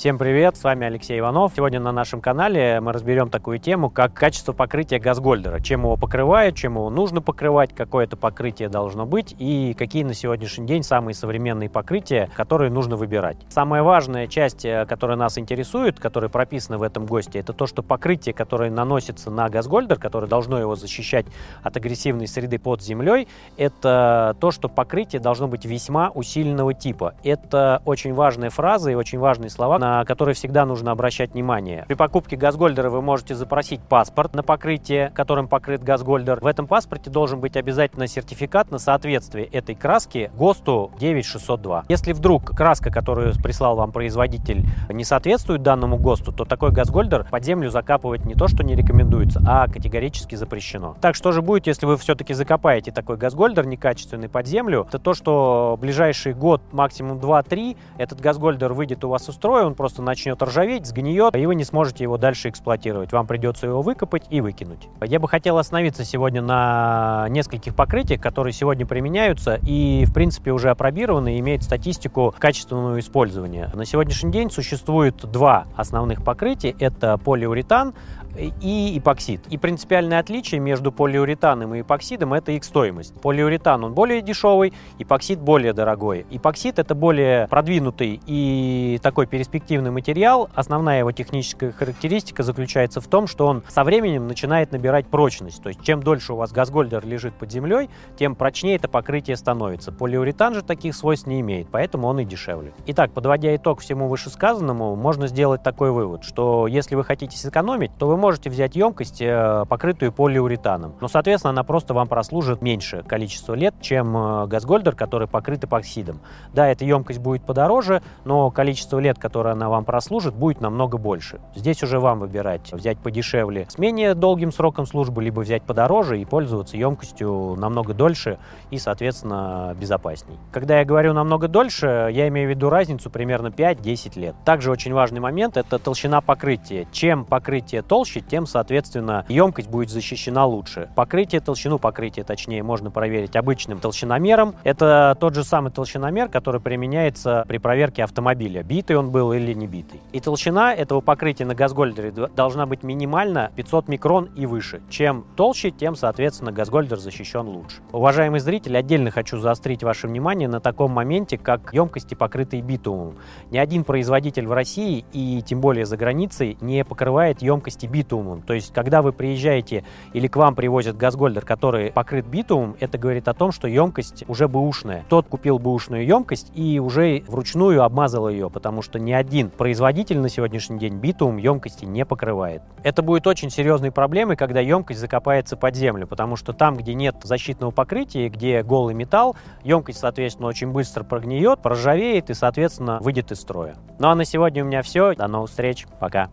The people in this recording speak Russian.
Всем привет, с вами Алексей Иванов. Сегодня на нашем канале мы разберем такую тему, как качество покрытия газгольдера. Чем его покрывают, чем его нужно покрывать, какое это покрытие должно быть и какие на сегодняшний день самые современные покрытия, которые нужно выбирать. Самая важная часть, э, которая нас интересует, которая прописана в этом госте, это то, что покрытие, которое наносится на газгольдер, которое должно его защищать от агрессивной среды под землей, это то, что покрытие должно быть весьма усиленного типа. Это очень важная фраза и очень важные слова, на на всегда нужно обращать внимание. При покупке газгольдера вы можете запросить паспорт на покрытие, которым покрыт газгольдер. В этом паспорте должен быть обязательно сертификат на соответствие этой краски ГОСТу 9602. Если вдруг краска, которую прислал вам производитель, не соответствует данному ГОСТу, то такой газгольдер под землю закапывать не то, что не рекомендуется, а категорически запрещено. Так что же будет, если вы все-таки закопаете такой газгольдер некачественный под землю? Это то, что ближайший год, максимум 2-3, этот газгольдер выйдет у вас он просто начнет ржаветь, сгниет, и вы не сможете его дальше эксплуатировать. Вам придется его выкопать и выкинуть. Я бы хотел остановиться сегодня на нескольких покрытиях, которые сегодня применяются и, в принципе, уже опробированы и имеют статистику качественного использования. На сегодняшний день существует два основных покрытия. Это полиуретан, и эпоксид. И принципиальное отличие между полиуретаном и эпоксидом – это их стоимость. Полиуретан, он более дешевый, эпоксид более дорогой. Эпоксид – это более продвинутый и такой перспективный материал. Основная его техническая характеристика заключается в том, что он со временем начинает набирать прочность. То есть чем дольше у вас газгольдер лежит под землей, тем прочнее это покрытие становится. Полиуретан же таких свойств не имеет, поэтому он и дешевле. Итак, подводя итог всему вышесказанному, можно сделать такой вывод, что если вы хотите сэкономить, то вы можете взять емкость, э, покрытую полиуретаном. Но, соответственно, она просто вам прослужит меньше количество лет, чем э, газгольдер, который покрыт эпоксидом. Да, эта емкость будет подороже, но количество лет, которое она вам прослужит, будет намного больше. Здесь уже вам выбирать, взять подешевле с менее долгим сроком службы, либо взять подороже и пользоваться емкостью намного дольше и, соответственно, безопасней. Когда я говорю намного дольше, я имею в виду разницу примерно 5-10 лет. Также очень важный момент – это толщина покрытия. Чем покрытие толще, толще, тем, соответственно, емкость будет защищена лучше. Покрытие, толщину покрытия, точнее, можно проверить обычным толщиномером. Это тот же самый толщиномер, который применяется при проверке автомобиля, битый он был или не битый. И толщина этого покрытия на газгольдере должна быть минимально 500 микрон и выше. Чем толще, тем, соответственно, газгольдер защищен лучше. Уважаемый зритель, отдельно хочу заострить ваше внимание на таком моменте, как емкости, покрытые битумом. Ни один производитель в России и тем более за границей не покрывает емкости битумом битумом. То есть, когда вы приезжаете или к вам привозят газгольдер, который покрыт битумом, это говорит о том, что емкость уже бэушная. Тот купил бэушную емкость и уже вручную обмазал ее, потому что ни один производитель на сегодняшний день битум емкости не покрывает. Это будет очень серьезной проблемой, когда емкость закопается под землю, потому что там, где нет защитного покрытия, где голый металл, емкость, соответственно, очень быстро прогниет, проржавеет и, соответственно, выйдет из строя. Ну а на сегодня у меня все. До новых встреч. Пока.